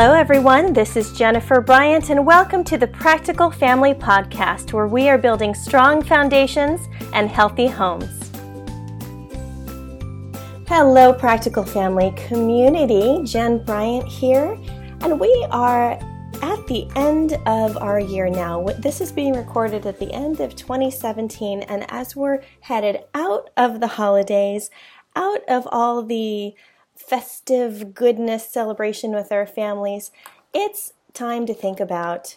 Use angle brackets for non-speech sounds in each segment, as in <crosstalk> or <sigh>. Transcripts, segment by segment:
Hello, everyone. This is Jennifer Bryant, and welcome to the Practical Family Podcast, where we are building strong foundations and healthy homes. Hello, Practical Family community. Jen Bryant here, and we are at the end of our year now. This is being recorded at the end of 2017, and as we're headed out of the holidays, out of all the festive goodness celebration with our families, it's time to think about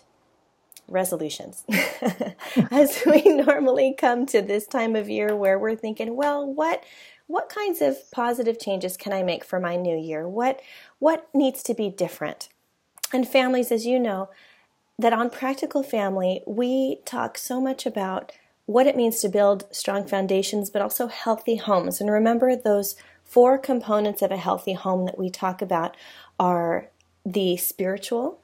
resolutions. <laughs> As we normally come to this time of year where we're thinking, well, what what kinds of positive changes can I make for my new year? What what needs to be different? And families, as you know, that on Practical Family, we talk so much about what it means to build strong foundations, but also healthy homes. And remember those four components of a healthy home that we talk about are the spiritual,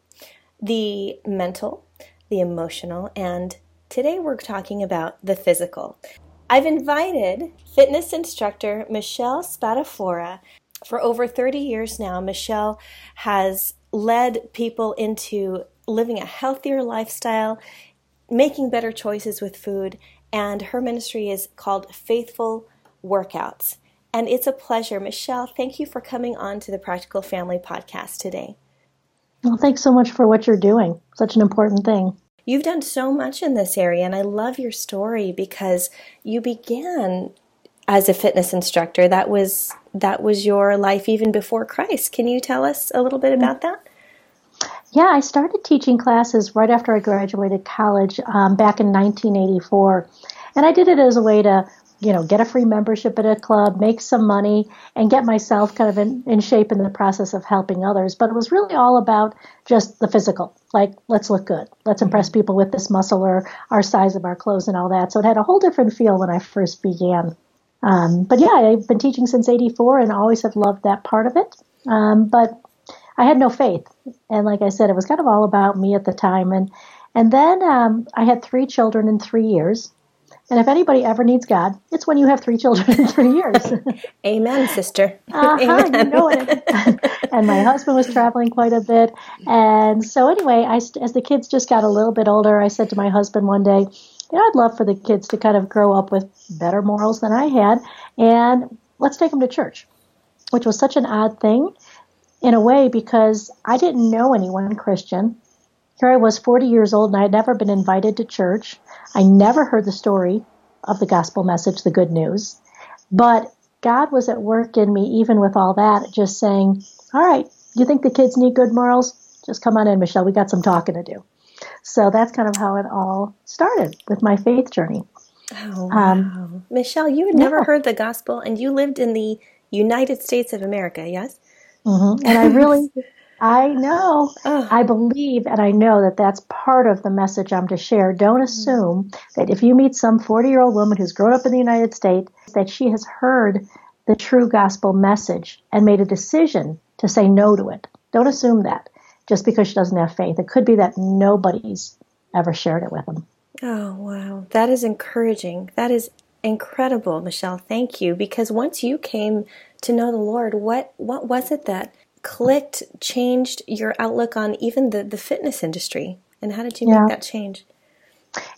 the mental, the emotional, and today we're talking about the physical. I've invited fitness instructor Michelle Spadafora. For over 30 years now, Michelle has led people into living a healthier lifestyle, making better choices with food, and her ministry is called Faithful Workouts and it's a pleasure. Michelle, thank you for coming on to the Practical Family Podcast today. Well, thanks so much for what you're doing. Such an important thing. You've done so much in this area, and I love your story because you began as a fitness instructor. That was that was your life even before Christ. Can you tell us a little bit about that? Yeah, I started teaching classes right after I graduated college um, back in 1984, and I did it as a way to you know, get a free membership at a club, make some money, and get myself kind of in, in shape in the process of helping others. But it was really all about just the physical. Like, let's look good. Let's impress people with this muscle or our size of our clothes and all that. So it had a whole different feel when I first began. Um, but yeah, I've been teaching since 84 and always have loved that part of it. Um, but I had no faith. And like I said, it was kind of all about me at the time. And, and then um, I had three children in three years. And if anybody ever needs God, it's when you have three children in three years. <laughs> Amen, sister. <laughs> Uh-huh, Amen. You know it. <laughs> and my husband was traveling quite a bit. And so, anyway, I, as the kids just got a little bit older, I said to my husband one day, you know, I'd love for the kids to kind of grow up with better morals than I had. And let's take them to church, which was such an odd thing in a way because I didn't know anyone Christian. Here I was 40 years old and I had never been invited to church. I never heard the story of the gospel message, the good news. But God was at work in me, even with all that, just saying, All right, you think the kids need good morals? Just come on in, Michelle. We got some talking to do. So that's kind of how it all started with my faith journey. Oh, wow. Um, Michelle, you had never heard the gospel and you lived in the United States of America, yes? Mm-hmm. And I really, <laughs> I know. I believe and I know that that's part of the message I'm to share. Don't mm-hmm. assume that if you meet some 40 year old woman who's grown up in the United States, that she has heard the true gospel message and made a decision to say no to it. Don't assume that just because she doesn't have faith. It could be that nobody's ever shared it with them. Oh, wow. That is encouraging. That is incredible, Michelle. Thank you. Because once you came to know the Lord, what, what was it that clicked, changed your outlook on even the, the fitness industry? And how did you yeah. make that change?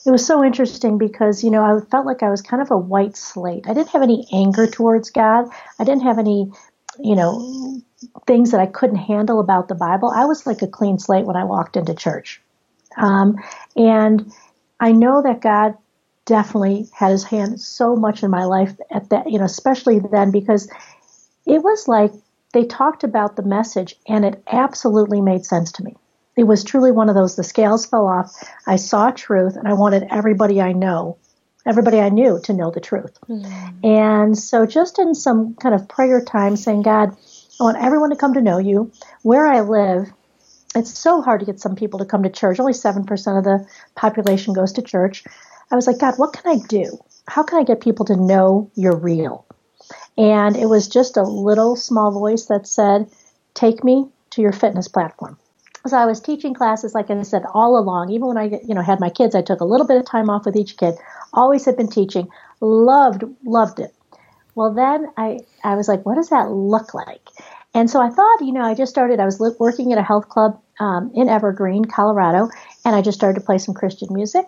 It was so interesting because, you know, I felt like I was kind of a white slate. I didn't have any anger towards God. I didn't have any, you know, things that I couldn't handle about the Bible. I was like a clean slate when I walked into church. Um, and I know that God definitely had his hand so much in my life at that, you know, especially then because it was like they talked about the message and it absolutely made sense to me. It was truly one of those, the scales fell off. I saw truth and I wanted everybody I know, everybody I knew to know the truth. Mm. And so just in some kind of prayer time saying, God, I want everyone to come to know you. Where I live, it's so hard to get some people to come to church. Only 7% of the population goes to church. I was like, God, what can I do? How can I get people to know you're real? And it was just a little small voice that said, Take me to your fitness platform. So I was teaching classes, like I said, all along. Even when I, you know, had my kids, I took a little bit of time off with each kid. Always had been teaching. Loved, loved it. Well, then I, I was like, what does that look like? And so I thought, you know, I just started, I was working at a health club um, in Evergreen, Colorado, and I just started to play some Christian music.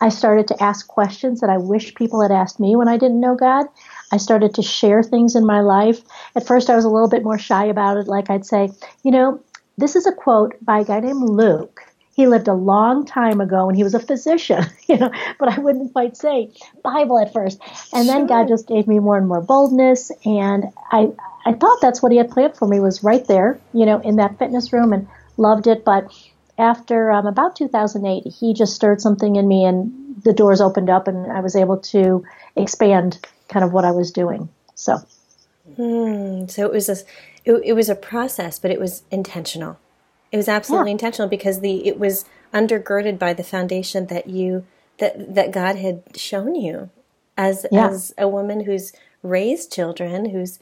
I started to ask questions that I wish people had asked me when I didn't know God. I started to share things in my life. At first, I was a little bit more shy about it. Like I'd say, you know, this is a quote by a guy named Luke. He lived a long time ago and he was a physician, <laughs> you know, but I wouldn't quite say Bible at first. And sure. then God just gave me more and more boldness. And I, I thought that's what he had planned for me was right there, you know, in that fitness room and loved it. But after um, about 2008, he just stirred something in me and the doors opened up and I was able to expand kind of what I was doing. So, hmm. so it was a, it, it, was a process, but it was intentional. It was absolutely yeah. intentional because the it was undergirded by the foundation that you that that God had shown you as yeah. as a woman who's raised children, who's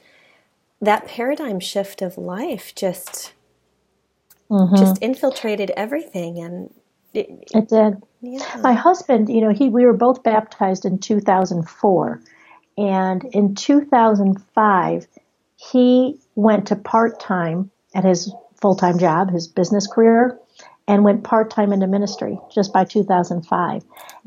that paradigm shift of life just mm-hmm. just infiltrated everything and it, it did. Yeah. My husband, you know, he we were both baptized in 2004 and in 2005, he went to part time at his full time job, his business career, and went part time into ministry just by 2005.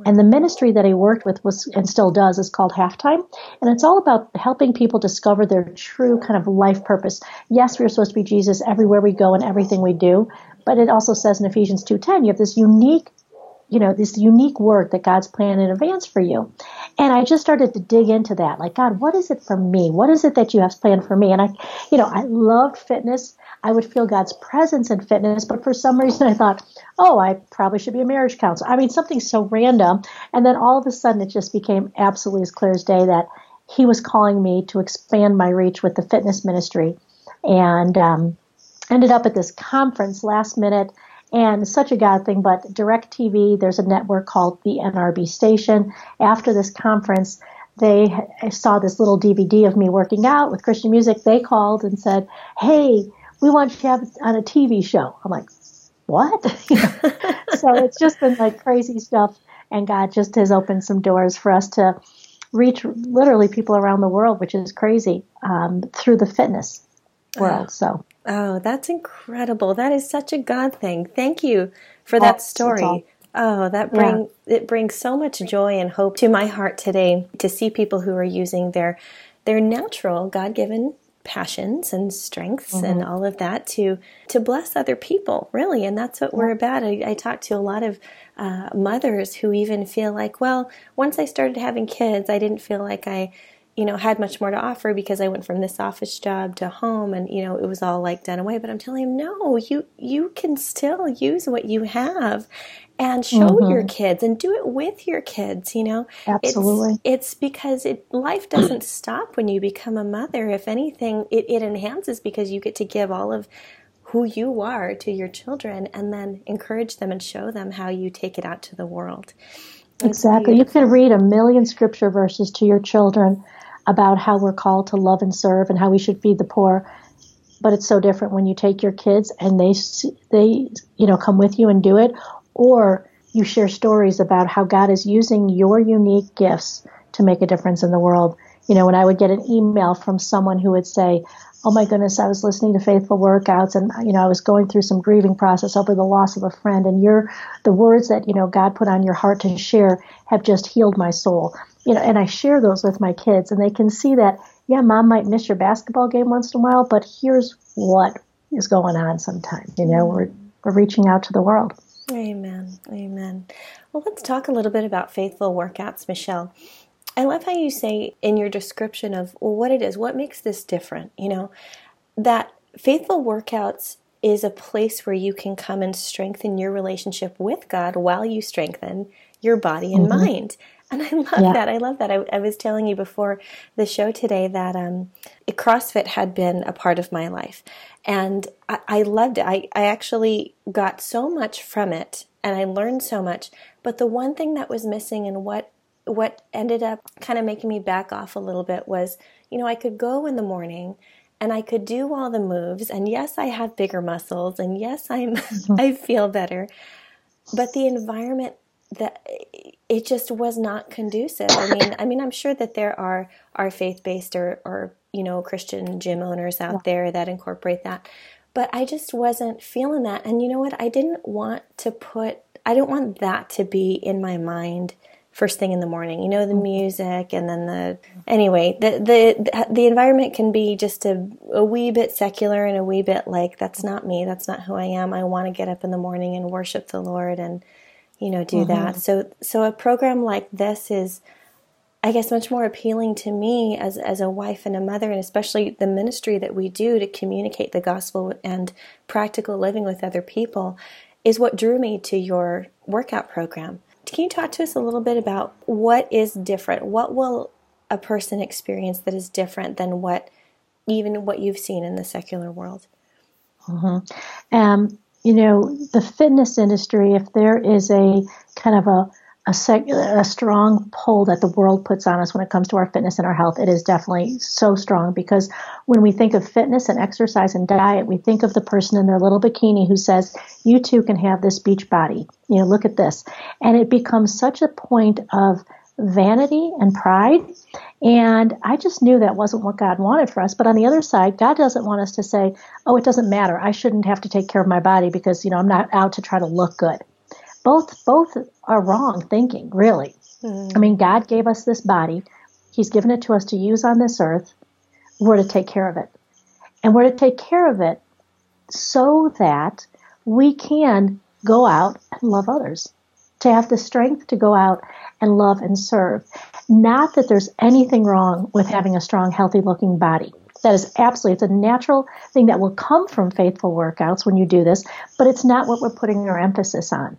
And the ministry that he worked with was and still does is called Halftime, and it's all about helping people discover their true kind of life purpose. Yes, we're supposed to be Jesus everywhere we go and everything we do, but it also says in Ephesians 2:10 you have this unique you know, this unique work that God's planned in advance for you. And I just started to dig into that. Like, God, what is it for me? What is it that you have planned for me? And I, you know, I loved fitness. I would feel God's presence in fitness, but for some reason I thought, oh, I probably should be a marriage counselor. I mean, something so random. And then all of a sudden it just became absolutely as clear as day that He was calling me to expand my reach with the fitness ministry. And, um, ended up at this conference last minute and such a God thing. But DirecTV, there's a network called the NRB station. After this conference, they saw this little DVD of me working out with Christian music. They called and said, "Hey, we want you to have on a TV show." I'm like, "What?" <laughs> so it's just been like crazy stuff, and God just has opened some doors for us to reach literally people around the world, which is crazy um, through the fitness world. So Oh, that's incredible. That is such a God thing. Thank you for that story. Oh, that bring yeah. it brings so much joy and hope to my heart today to see people who are using their their natural God-given passions and strengths mm-hmm. and all of that to to bless other people really and that's what yeah. we're about I, I talk to a lot of uh, mothers who even feel like well once i started having kids i didn't feel like i you know, had much more to offer because I went from this office job to home and, you know, it was all like done away. But I'm telling him, no, you, you can still use what you have and show mm-hmm. your kids and do it with your kids, you know. Absolutely. It's, it's because it, life doesn't stop when you become a mother. If anything, it, it enhances because you get to give all of who you are to your children and then encourage them and show them how you take it out to the world. exactly. You can read a million scripture verses to your children about how we're called to love and serve and how we should feed the poor. But it's so different when you take your kids and they they you know come with you and do it, or you share stories about how God is using your unique gifts to make a difference in the world. You know, when I would get an email from someone who would say, "Oh my goodness, I was listening to Faithful Workouts, and you know, I was going through some grieving process over the loss of a friend, and your the words that you know God put on your heart to share have just healed my soul." You know, and I share those with my kids, and they can see that, yeah, mom might miss your basketball game once in a while, but here's what is going on sometimes. You know, we're, we're reaching out to the world. Amen. Amen. Well, let's talk a little bit about faithful workouts, Michelle. I love how you say in your description of well, what it is, what makes this different, you know, that faithful workouts is a place where you can come and strengthen your relationship with God while you strengthen your body and mm-hmm. mind. And I <laughs> love yeah. that. I love that. I, I, was telling you before the show today that um, CrossFit had been a part of my life. And I, I loved it. I, I actually got so much from it and I learned so much. But the one thing that was missing and what what ended up kind of making me back off a little bit was, you know, I could go in the morning and I could do all the moves and yes, I have bigger muscles and yes, I'm <laughs> mm-hmm. I feel better. But the environment that it just was not conducive. I mean, I mean, I'm sure that there are are faith based or, or you know, Christian gym owners out yeah. there that incorporate that. But I just wasn't feeling that. And you know what? I didn't want to put, I didn't want that to be in my mind first thing in the morning. You know, the mm-hmm. music and then the, anyway, the, the, the environment can be just a, a wee bit secular and a wee bit like, that's not me. That's not who I am. I want to get up in the morning and worship the Lord and, you know, do mm-hmm. that. So, so a program like this is, I guess much more appealing to me as as a wife and a mother, and especially the ministry that we do to communicate the gospel and practical living with other people, is what drew me to your workout program. Can you talk to us a little bit about what is different? What will a person experience that is different than what even what you've seen in the secular world? Mm-hmm. Um, you know, the fitness industry, if there is a kind of a a, sec- a strong pull that the world puts on us when it comes to our fitness and our health. It is definitely so strong because when we think of fitness and exercise and diet, we think of the person in their little bikini who says, You too can have this beach body. You know, look at this. And it becomes such a point of vanity and pride. And I just knew that wasn't what God wanted for us. But on the other side, God doesn't want us to say, oh, it doesn't matter. I shouldn't have to take care of my body because, you know, I'm not out to try to look good both both are wrong thinking, really. Mm. I mean, God gave us this body. He's given it to us to use on this earth. We're to take care of it. And we're to take care of it so that we can go out and love others, to have the strength to go out and love and serve. Not that there's anything wrong with having a strong, healthy looking body. That is absolutely, it's a natural thing that will come from faithful workouts when you do this, but it's not what we're putting our emphasis on.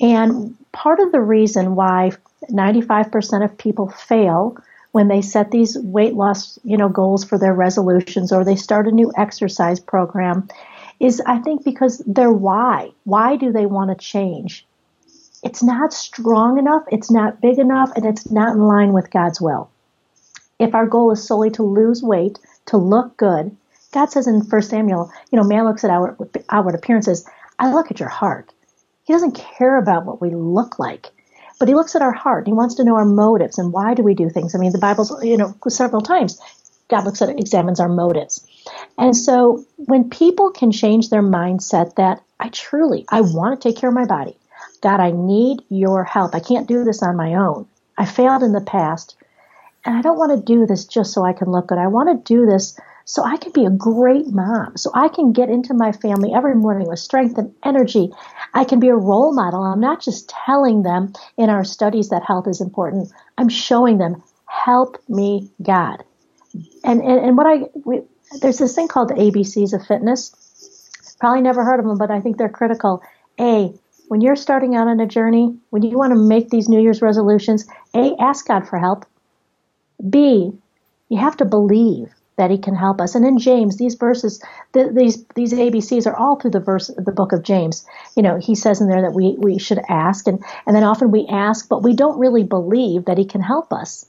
And part of the reason why 95% of people fail when they set these weight loss, you know, goals for their resolutions or they start a new exercise program is I think because their why. Why do they want to change? It's not strong enough, it's not big enough, and it's not in line with God's will. If our goal is solely to lose weight, to look good, God says in 1 Samuel, you know, man looks at our outward appearances. I look at your heart. He doesn't care about what we look like, but he looks at our heart. He wants to know our motives and why do we do things. I mean, the Bible's, you know, several times God looks at examines our motives. And so when people can change their mindset that I truly, I want to take care of my body. God, I need your help. I can't do this on my own. I failed in the past and I don't want to do this just so I can look good. I want to do this so I can be a great mom, so I can get into my family every morning with strength and energy. I can be a role model. I'm not just telling them in our studies that health is important. I'm showing them, help me, God. And, and, and what I, we, there's this thing called the ABCs of fitness. Probably never heard of them, but I think they're critical. A, when you're starting out on a journey, when you want to make these New Year's resolutions, A, ask God for help. B, you have to believe that he can help us. And in James, these verses, the, these these ABCs are all through the verse, the book of James. You know, he says in there that we we should ask, and and then often we ask, but we don't really believe that he can help us.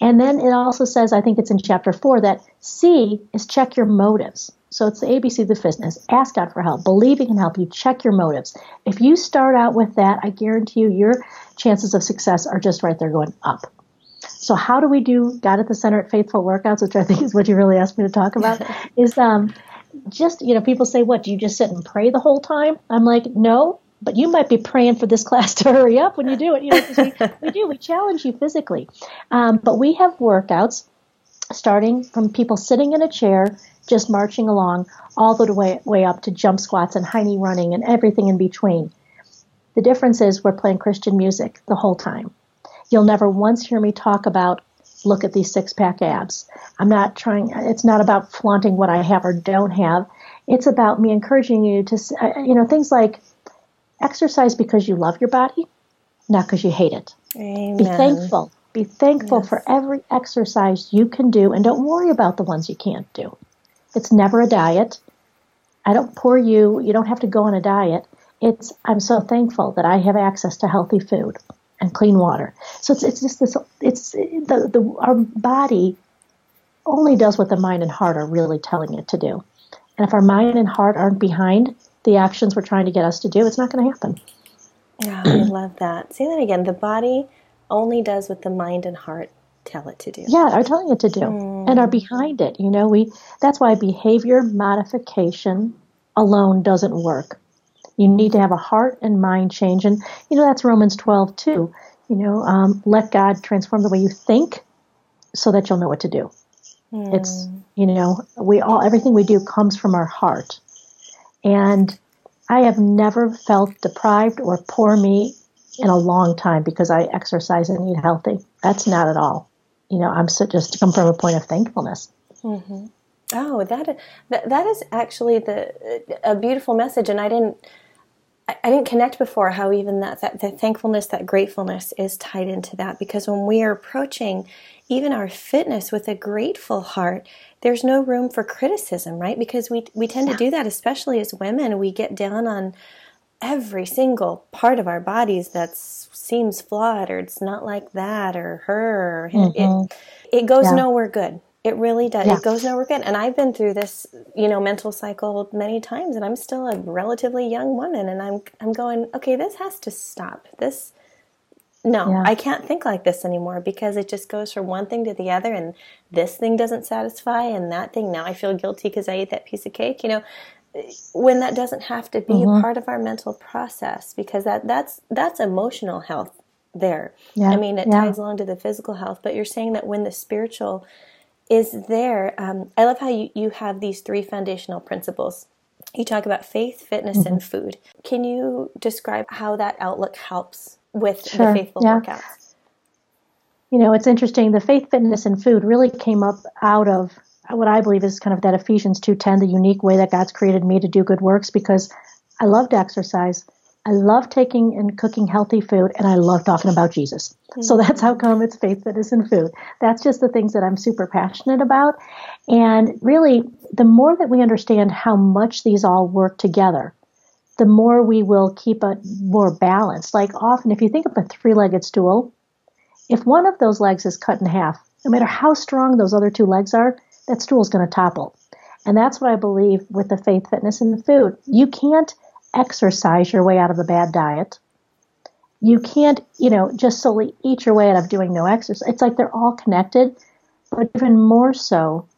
And then it also says, I think it's in chapter four, that C is check your motives. So it's the ABC of the fitness. Ask God for help. Believe He can help you. Check your motives. If you start out with that, I guarantee you, your chances of success are just right there going up. So how do we do God at the center at faithful workouts, which I think is what you really asked me to talk about, <laughs> is um, just, you know, people say, what, do you just sit and pray the whole time? I'm like, no, but you might be praying for this <laughs> class to hurry up when you do it. You know, we, we do, we challenge you physically. Um, but we have workouts starting from people sitting in a chair, just marching along, all the way, way up to jump squats and high knee running and everything in between. The difference is we're playing Christian music the whole time. You'll never once hear me talk about look at these six pack abs. I'm not trying, it's not about flaunting what I have or don't have. It's about me encouraging you to, uh, you know, things like exercise because you love your body, not because you hate it. Amen. Be thankful. Be thankful yes. for every exercise you can do and don't worry about the ones you can't do. It's never a diet. I don't pour you, you don't have to go on a diet. It's, I'm so thankful that I have access to healthy food and clean water. So it's, it's just this, it's the, the, our body only does what the mind and heart are really telling it to do. And if our mind and heart aren't behind the actions we're trying to get us to do, it's not going to happen. Yeah, I love that. Say that again. The body only does what the mind and heart tell it to do. Yeah, are telling it to do mm. and are behind it. You know, we that's why behavior modification alone doesn't work. You need to have a heart and mind change. And, you know, that's Romans 12 too. You know, um, let God transform the way you think so that you'll know what to do. Mm. It's, you know, we all, everything we do comes from our heart. And I have never felt deprived or poor me in a long time because I exercise and eat healthy. That's not at all. You know, I'm so, just come from a point of thankfulness. Mm-hmm. Oh, that, that that is actually the a beautiful message, and I didn't I didn't connect before how even that, that the thankfulness, that gratefulness is tied into that because when we are approaching even our fitness with a grateful heart, there's no room for criticism, right? Because we we tend yeah. to do that, especially as women. We get down on every single part of our bodies that seems flawed or it's not like that or her. Or mm-hmm. It, it goes yeah. nowhere good. It really does. Yeah. It goes nowhere good. And I've been through this, you know, mental cycle many times and I'm still a relatively young woman and I'm I'm going, okay, this has to stop. This no, yeah. I can't think like this anymore because it just goes from one thing to the other and this thing doesn't satisfy and that thing now I feel guilty because I ate that piece of cake, you know, when that doesn't have to be mm-hmm. a part of our mental process because that that's that's emotional health there. Yeah. I mean, it yeah. ties along to the physical health, but you're saying that when the spiritual is there. Um, I love how you, you have these three foundational principles. You talk about faith, fitness, mm-hmm. and food. Can you describe how that outlook helps with sure. the faithful yeah. workouts? You know, it's interesting. The faith, fitness, and food really came up out of what I believe is kind of that Ephesians 2:10, the unique way that God's created me to do good works because I love to exercise. I love taking and cooking healthy food, and I love talking about Jesus. Mm-hmm. So that's how come it's faith, fitness, and food. That's just the things that I'm super passionate about. And really, the more that we understand how much these all work together, the more we will keep it more balanced. Like often, if you think of a three legged stool, if one of those legs is cut in half, no matter how strong those other two legs are, that stool is going to topple. And that's what I believe with the faith, fitness, and the food. You can't exercise your way out of a bad diet. You can't, you know, just solely eat your way out of doing no exercise. It's like they're all connected, but even more so,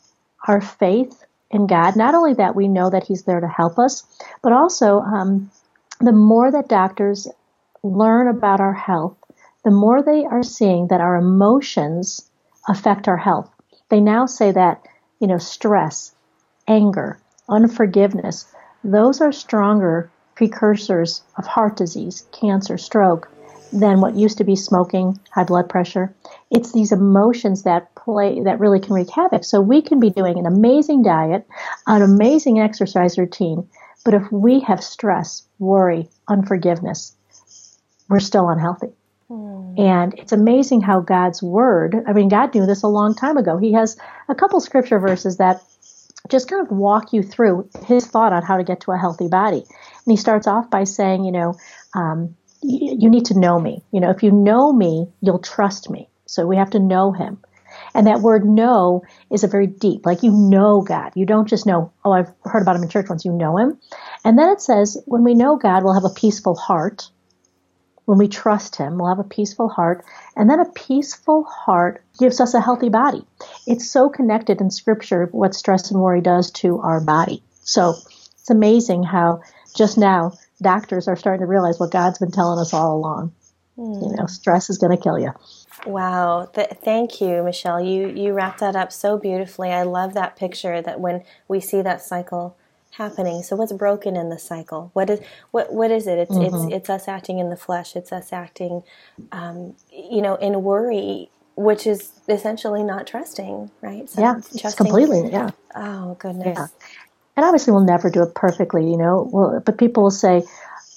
our faith in God. Not only that we know that He's there to help us, but also um, the more that doctors learn about our health, the more they are seeing that our emotions affect our health. They now say that, you know, stress, anger, unforgiveness, those are stronger precursors of heart disease, cancer, stroke than what used to be smoking, high blood pressure. It's these emotions that play that really can wreak havoc. So we can be doing an amazing diet, an amazing exercise routine, but if we have stress, worry, unforgiveness, we're still unhealthy. Mm. And it's amazing how God's word, I mean, God knew this a long time ago. He has a couple scripture verses that just kind of walk you through his thought on how to get to a healthy body. And he starts off by saying, you know, um, you, you need to know me. You know, if you know me, you'll trust me. So we have to know him. And that word know is a very deep, like you know God. You don't just know, oh, I've heard about him in church once, you know him. And then it says, when we know God, we'll have a peaceful heart. When we trust him, we'll have a peaceful heart. And then a peaceful heart gives us a healthy body. It's so connected in scripture what stress and worry does to our body. So it's amazing how just now doctors are starting to realize what God's been telling us all along. Mm. You know, stress is going to kill you. Wow. Th- thank you, Michelle. You you wrapped that up so beautifully. I love that picture that when we see that cycle happening. So what's broken in the cycle? What is what what is it? It's mm-hmm. it's it's us acting in the flesh. It's us acting um, you know, in worry which is essentially not trusting, right? So yeah, trusting. completely. Yeah. Oh goodness. Yeah and obviously we'll never do it perfectly, you know. Well, but people will say,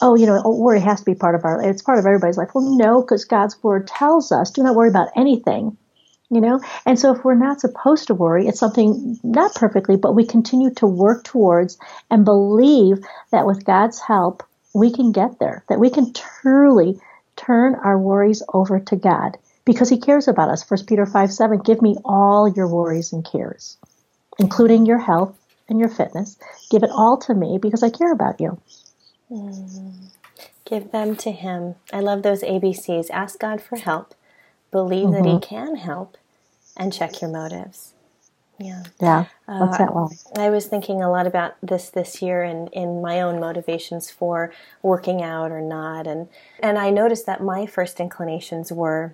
"Oh, you know, worry has to be part of our. It's part of everybody's life." Well, no, because God's word tells us, "Do not worry about anything." You know, and so if we're not supposed to worry, it's something not perfectly, but we continue to work towards and believe that with God's help, we can get there. That we can truly turn our worries over to God because He cares about us. First Peter five seven, give me all your worries and cares, including your health and your fitness. Give it all to me because I care about you. Mm. Give them to Him. I love those ABCs. Ask God for help, believe mm-hmm. that He mm-hmm. can help, and check your motives. Yeah. Yeah. What's uh, that like? I was thinking a lot about this this year and in, in my own motivations for working out or not. And, and I noticed that my first inclinations were,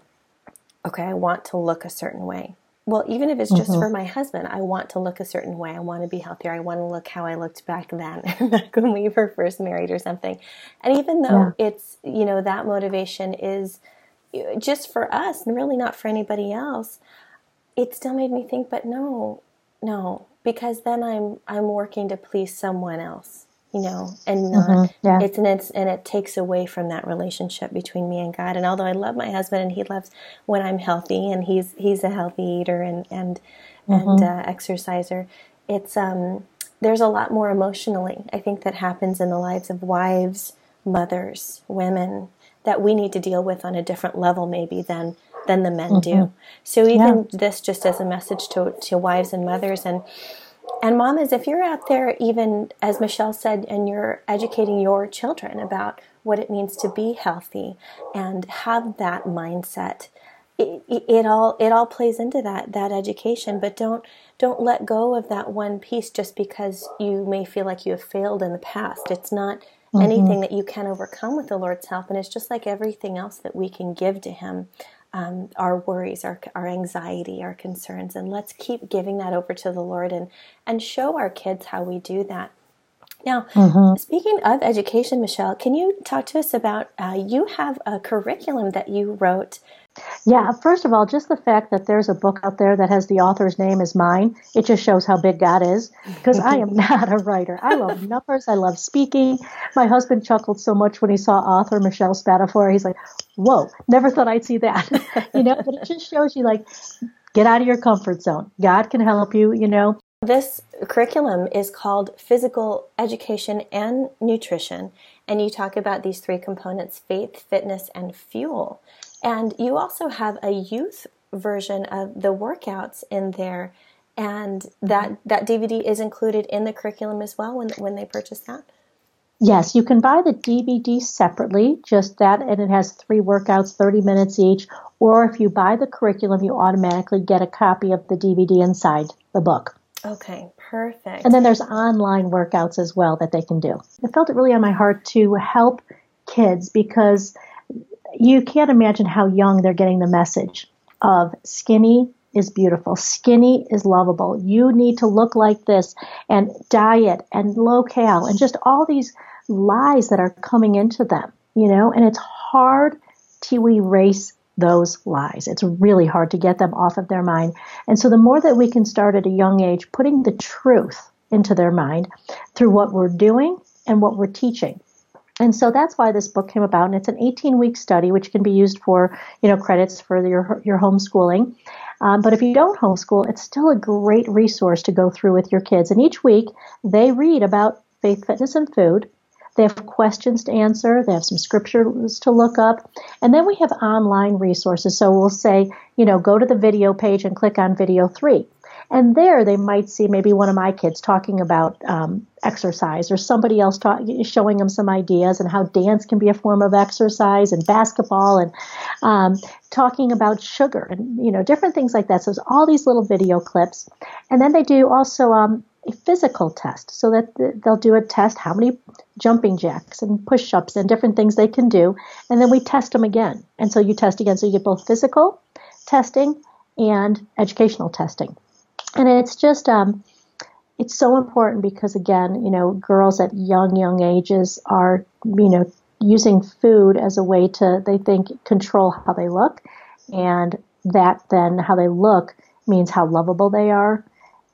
okay, I want to look a certain way. Well, even if it's just mm-hmm. for my husband, I want to look a certain way. I want to be healthier. I want to look how I looked back then, <laughs> back when we were first married or something. And even though yeah. it's, you know, that motivation is just for us and really not for anybody else, it still made me think, but no, no, because then I'm I'm working to please someone else, you know, and not mm-hmm, yeah. it's and it's and it takes away from that relationship between me and God. And although I love my husband and he loves when I'm healthy and he's he's a healthy eater and and mm-hmm. and uh, exerciser, it's um there's a lot more emotionally I think that happens in the lives of wives, mothers, women that we need to deal with on a different level maybe than than the men mm-hmm. do. So even yeah. this just as a message to to wives and mothers and and mamas, if you're out there, even as Michelle said, and you're educating your children about what it means to be healthy and have that mindset, it, it, it, all it all plays into that that education. But don't don't let go of that one piece just because you may feel like you have failed in the past. It's not mm-hmm. anything that you can overcome with the Lord's help, and it's just like everything else that we can give to Him um, our worries, our, our anxiety, our concerns, and let's keep giving that over to the Lord and, and show our kids how we do that. Now, mm-hmm. speaking of education, Michelle, can you talk to us about uh, you have a curriculum that you wrote yeah, first of all, just the fact that there's a book out there that has the author's name is mine, it just shows how big God is because I am <laughs> not a writer. I love numbers, I love speaking. My husband chuckled so much when he saw author Michelle Spadafora. He's like, whoa, never thought I'd see that. <laughs> you know, but it just shows you like, get out of your comfort zone. God can help you, you know. This curriculum is called Physical Education and Nutrition, and you talk about these three components faith, fitness, and fuel. And you also have a youth version of the workouts in there. And that, that DVD is included in the curriculum as well when, when they purchase that? Yes, you can buy the DVD separately, just that, and it has three workouts, 30 minutes each. Or if you buy the curriculum, you automatically get a copy of the DVD inside the book. Okay, perfect. And then there's online workouts as well that they can do. I felt it really on my heart to help kids because you can't imagine how young they're getting the message of skinny is beautiful. Skinny is lovable. You need to look like this and diet and low cal and just all these lies that are coming into them, you know, and it's hard to erase those lies. It's really hard to get them off of their mind. And so the more that we can start at a young age putting the truth into their mind through what we're doing and what we're teaching, and so that's why this book came about, and it's an 18-week study, which can be used for, you know, credits for your your homeschooling. Um, but if you don't homeschool, it's still a great resource to go through with your kids. And each week they read about faith, fitness, and food. They have questions to answer. They have some scriptures to look up. And then we have online resources. So we'll say, you know, go to the video page and click on video three. And there they might see maybe one of my kids talking about um, exercise or somebody else talk, showing them some ideas and how dance can be a form of exercise and basketball and um, talking about sugar and, you know, different things like that. So there's all these little video clips. And then they do also um, a physical test so that they'll do a test how many jumping jacks and push-ups and different things they can do and then we test them again and so you test again so you get both physical testing and educational testing and it's just um, it's so important because again, you know, girls at young young ages are you know using food as a way to they think control how they look, and that then how they look means how lovable they are.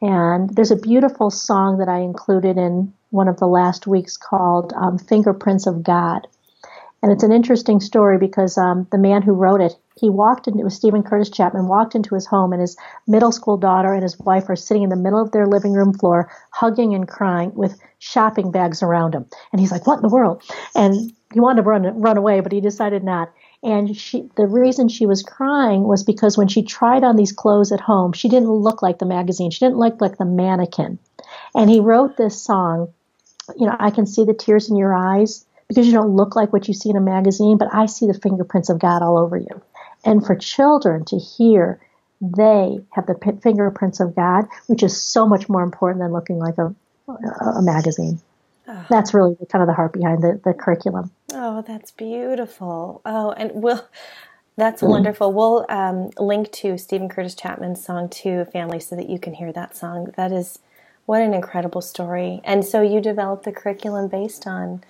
And there's a beautiful song that I included in one of the last weeks called um, "Fingerprints of God." And it's an interesting story because um, the man who wrote it, he walked into, it Steven Curtis Chapman, walked into his home and his middle school daughter and his wife are sitting in the middle of their living room floor, hugging and crying with shopping bags around him. And he's like, what in the world? And he wanted to run, run away, but he decided not. And she, the reason she was crying was because when she tried on these clothes at home, she didn't look like the magazine. She didn't look like the mannequin. And he wrote this song, you know, I can see the tears in your eyes because you don't look like what you see in a magazine, but I see the fingerprints of God all over you. And for children to hear they have the p- fingerprints of God, which is so much more important than looking like a, a magazine. Oh. That's really kind of the heart behind the, the curriculum. Oh, that's beautiful. Oh, and we'll, that's mm. wonderful. We'll um, link to Steven Curtis Chapman's song to family so that you can hear that song. That is what an incredible story. And so you developed the curriculum based on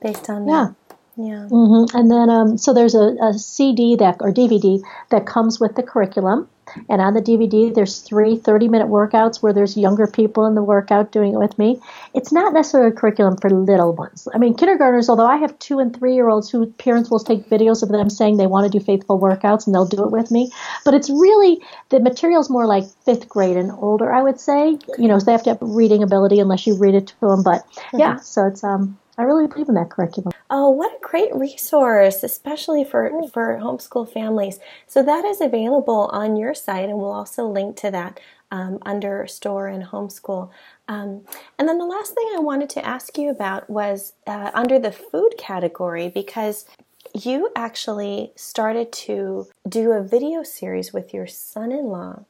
based on yeah. that. Yeah. Mm-hmm. And then, um, so there's a, a, CD that or DVD that comes with the curriculum. And on the DVD, there's three 30 minute workouts where there's younger people in the workout doing it with me. It's not necessarily a curriculum for little ones. I mean, kindergartners, although I have two and three year olds who parents will take videos of them saying they want to do faithful workouts and they'll do it with me. But it's really, the material's more like fifth grade and older, I would say. You know, so they have to have reading ability unless you read it to them. But mm-hmm. yeah, so it's, um, I really believe in that curriculum. Oh, what a great resource, especially for, for homeschool families. So that is available on your site, and we'll also link to that um, under store and homeschool. Um, and then the last thing I wanted to ask you about was uh, under the food category, because you actually started to do a video series with your son-in-law.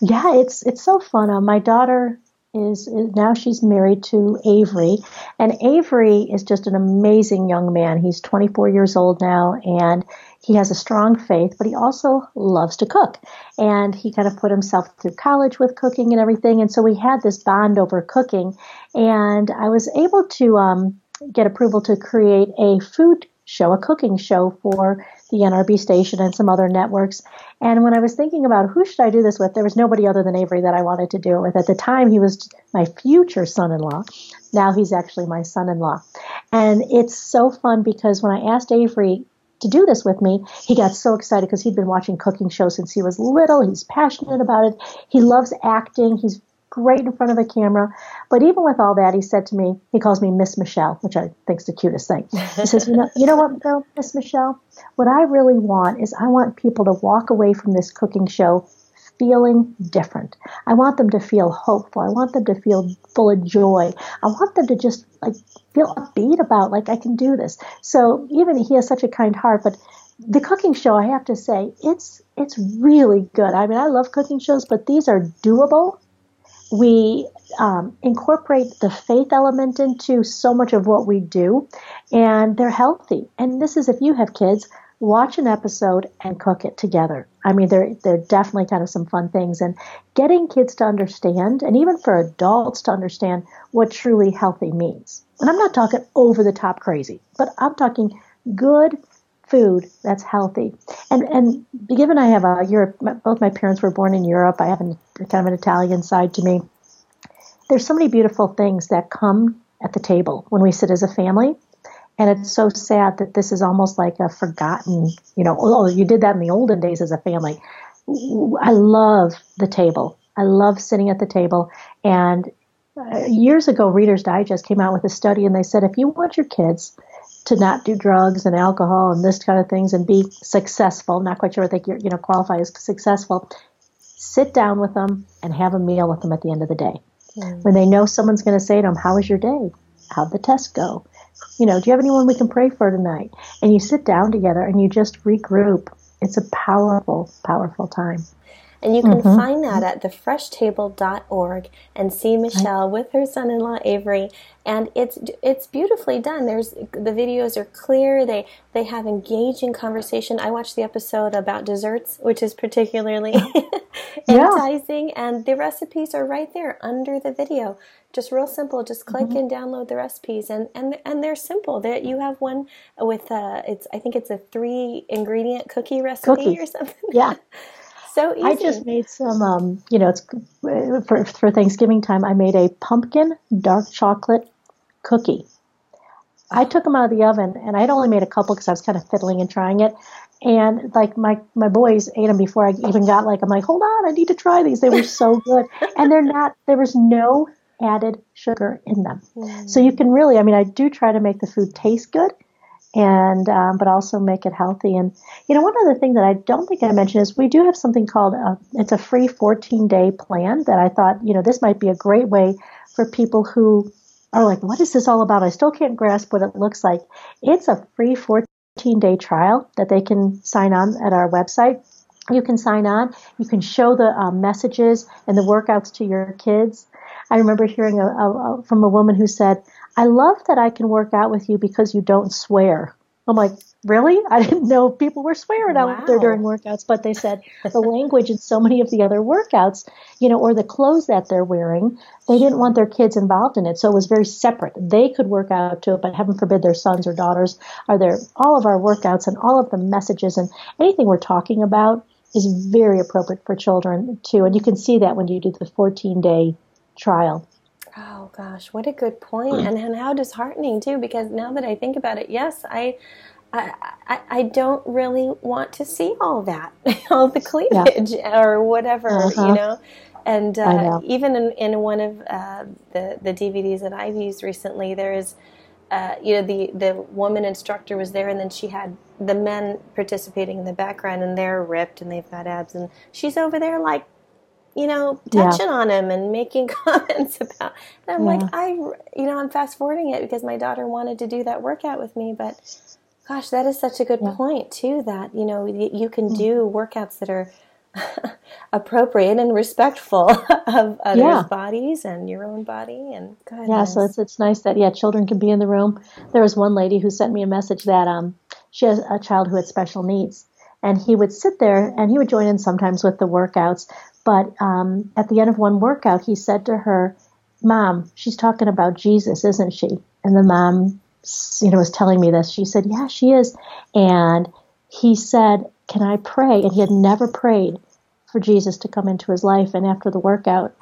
Yeah, it's it's so fun. Uh, my daughter is, is, now she's married to Avery, and Avery is just an amazing young man. He's 24 years old now, and he has a strong faith, but he also loves to cook. And he kind of put himself through college with cooking and everything, and so we had this bond over cooking. And I was able to um, get approval to create a food show, a cooking show for the NRB station and some other networks. And when I was thinking about who should I do this with, there was nobody other than Avery that I wanted to do it with. At the time, he was my future son-in-law. Now he's actually my son-in-law. And it's so fun because when I asked Avery to do this with me, he got so excited because he'd been watching cooking shows since he was little. He's passionate about it. He loves acting. He's great in front of a camera. But even with all that, he said to me, he calls me Miss Michelle, which I think is the cutest thing. He says, you know, you know what, though, Miss Michelle? What I really want is I want people to walk away from this cooking show feeling different. I want them to feel hopeful. I want them to feel full of joy. I want them to just like feel upbeat about like I can do this. So even he has such a kind heart, but the cooking show, I have to say, it's it's really good. I mean, I love cooking shows, but these are doable we um, incorporate the faith element into so much of what we do, and they're healthy. And this is if you have kids, watch an episode and cook it together. I mean, they're they're definitely kind of some fun things, and getting kids to understand, and even for adults to understand what truly healthy means. And I'm not talking over the top crazy, but I'm talking good food that's healthy. And and given I have a Europe, both my parents were born in Europe. I have an, kind of an Italian side to me. There's so many beautiful things that come at the table when we sit as a family. And it's so sad that this is almost like a forgotten, you know, oh, you did that in the olden days as a family. I love the table. I love sitting at the table. And uh, years ago, Reader's Digest came out with a study and they said if you want your kids to not do drugs and alcohol and this kind of things and be successful. Not quite sure think you're, you know, qualify as successful. Sit down with them and have a meal with them at the end of the day. Mm. When they know someone's going to say to them, how was your day? How'd the test go? You know, do you have anyone we can pray for tonight? And you sit down together and you just regroup. It's a powerful, powerful time. And you can mm-hmm. find that at thefreshtable.org and see Michelle with her son-in-law Avery. And it's it's beautifully done. There's the videos are clear. They they have engaging conversation. I watched the episode about desserts, which is particularly <laughs> <laughs> enticing, yeah. and the recipes are right there under the video. Just real simple. Just click mm-hmm. and download the recipes, and and and they're simple. That you have one with uh, it's I think it's a three ingredient cookie recipe or something. Yeah. <laughs> so easy. I just made some, um, you know, it's for, for Thanksgiving time. I made a pumpkin dark chocolate cookie. I took them out of the oven, and I'd only made a couple because I was kind of fiddling and trying it. And like my my boys ate them before I even got like I'm like, hold on, I need to try these. They were so good, <laughs> and they're not. There was no added sugar in them, mm. so you can really. I mean, I do try to make the food taste good, and um, but also make it healthy. And you know, one other thing that I don't think I mentioned is we do have something called a, it's a free 14 day plan that I thought you know this might be a great way for people who are like, what is this all about? I still can't grasp what it looks like. It's a free 14 day trial that they can sign on at our website. You can sign on. You can show the uh, messages and the workouts to your kids. I remember hearing a, a, a, from a woman who said, I love that I can work out with you because you don't swear. I'm like, really? I didn't know people were swearing wow. out there during workouts, but they said the language in so many of the other workouts, you know, or the clothes that they're wearing, they didn't want their kids involved in it. So it was very separate. They could work out to it, but heaven forbid their sons or daughters are there. All of our workouts and all of the messages and anything we're talking about is very appropriate for children too. And you can see that when you do the 14 day trial. Oh gosh, what a good and and how disheartening too, because now that I think about it, yes, I I, I, I don't really want to see all that, <laughs> all the cleavage yeah. or whatever, uh-huh. you know. And uh, know. even in, in one of uh, the the DVDs that I've used recently, there is, uh, you know, the the woman instructor was there, and then she had the men participating in the background, and they're ripped and they've got abs, and she's over there like you know, touching yeah. on him and making <laughs> comments about. And I'm yeah. like, I, you know, I'm fast forwarding it because my daughter wanted to do that workout with me. But gosh, that is such a good yeah. point too. That you know, you, can do workouts that are <laughs> appropriate and respectful <laughs> of others' bodies and your own body. And goodness. yeah, so it's it's nice that yeah, children can be in the room. There was one lady who sent me a message that um she has a child who had special needs and he would sit there and he would join in sometimes with the workouts but um, at the end of one workout, he said to her, Mom, she's talking about Jesus, isn't she? And the mom, you know, was telling me this. She said, Yeah, she is. And he said, Can I pray? And he had never prayed for Jesus to come into his life. And after the workout,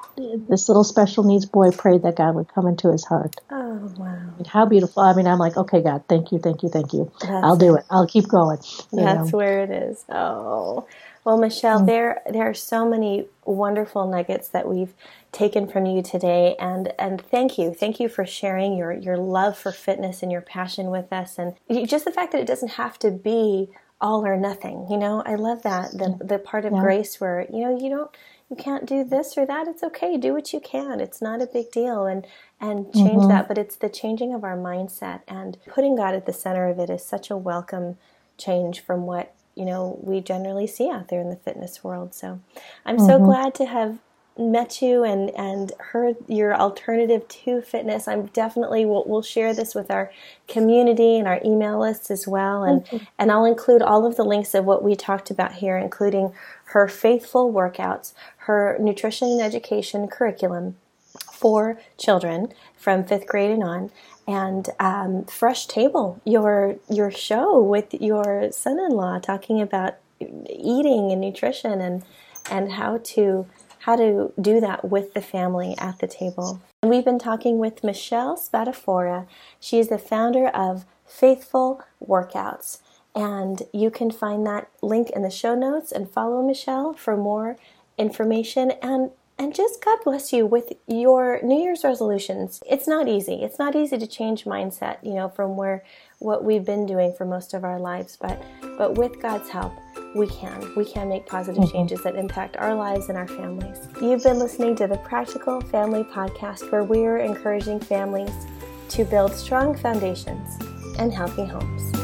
this little special needs boy prayed that God would come into his heart. Oh, wow. And how beautiful. I mean, I'm like, okay, God, thank you, thank you, thank you. That's I'll do it. I'll keep going. That's know? where it is. Oh. Well, Michelle, mm. there there are so many wonderful nuggets that we've taken from you today, and and thank you, thank you for sharing your your love for fitness and your passion with us, and just the fact that it doesn't have to be all or nothing. You know, I love that the the part of yeah. grace where you know you don't you can't do this or that. It's okay. Do what you can. It's not a big deal, and and change mm-hmm. that. But it's the changing of our mindset and putting God at the center of it is such a welcome change from what you know we generally see out there in the fitness world. So I'm mm-hmm. so glad to have met you and and heard your alternative to fitness. I'm definitely we'll, we'll share this with our community and our email lists as well, and mm-hmm. and I'll include all of the links of what we talked about here, including her faithful workouts, her nutrition and education curriculum for children from fifth grade and on, and um, Fresh Table, your your show with your son-in-law talking about eating and nutrition and and how to how to do that with the family at the table. And we've been talking with Michelle Spadafora. She is the founder of Faithful Workouts. And you can find that link in the show notes and follow Michelle for more information and and just God bless you with your New Year's resolutions. It's not easy. It's not easy to change mindset, you know, from where what we've been doing for most of our lives, but but with God's help, we can. We can make positive mm-hmm. changes that impact our lives and our families. You've been listening to the Practical Family Podcast where we are encouraging families to build strong foundations and healthy homes.